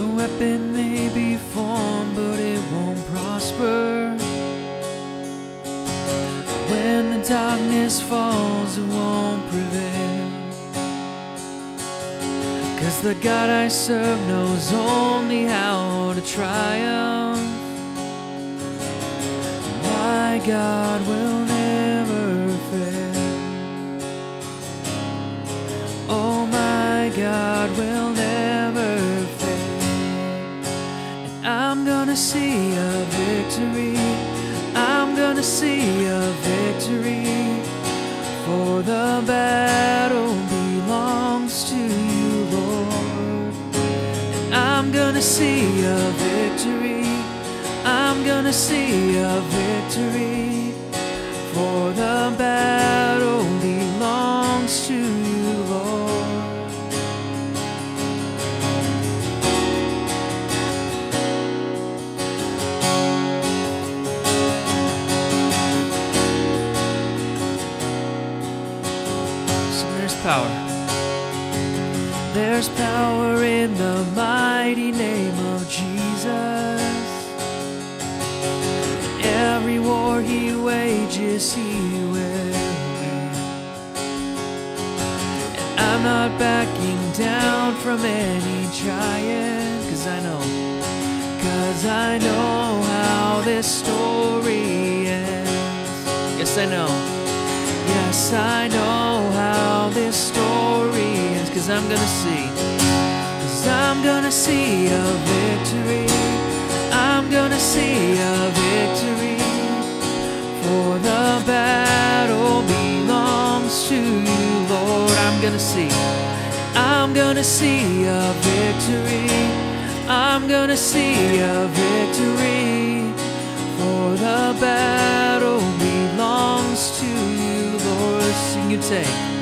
weapon may be formed, but it won't prosper. When the darkness falls, it won't prevail. Cause the God I serve knows only how to triumph. My God will never fail. Oh, my God will never gonna see a victory. I'm gonna see a victory. For the battle belongs to you, Lord. And I'm gonna see a victory. I'm gonna see a victory. For the battle power. There's power in the mighty name of Jesus. Every war he wages, he will win. And I'm not backing down from any giant, cause I know, cause I know how this story ends. Yes, I know. Yes, I know how this story ends, cause I'm gonna see. Cause I'm gonna see a victory. I'm gonna see a victory. For the battle belongs to you, Lord. I'm gonna see. I'm gonna see a victory. I'm gonna see a victory. For the battle belongs to you, Lord. Sing you take.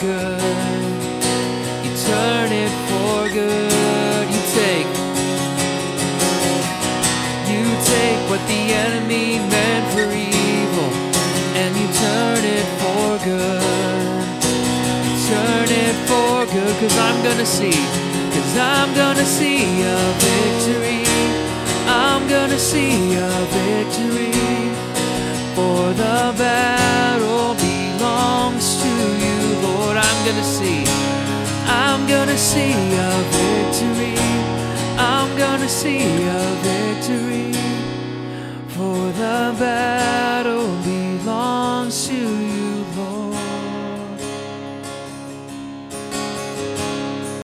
good. You turn it for good. You take. You take what the enemy meant for evil and you turn it for good. You turn it for good cause I'm gonna see. Cause I'm gonna see a victory. I'm gonna see a victory. For the battle gonna see. I'm gonna see a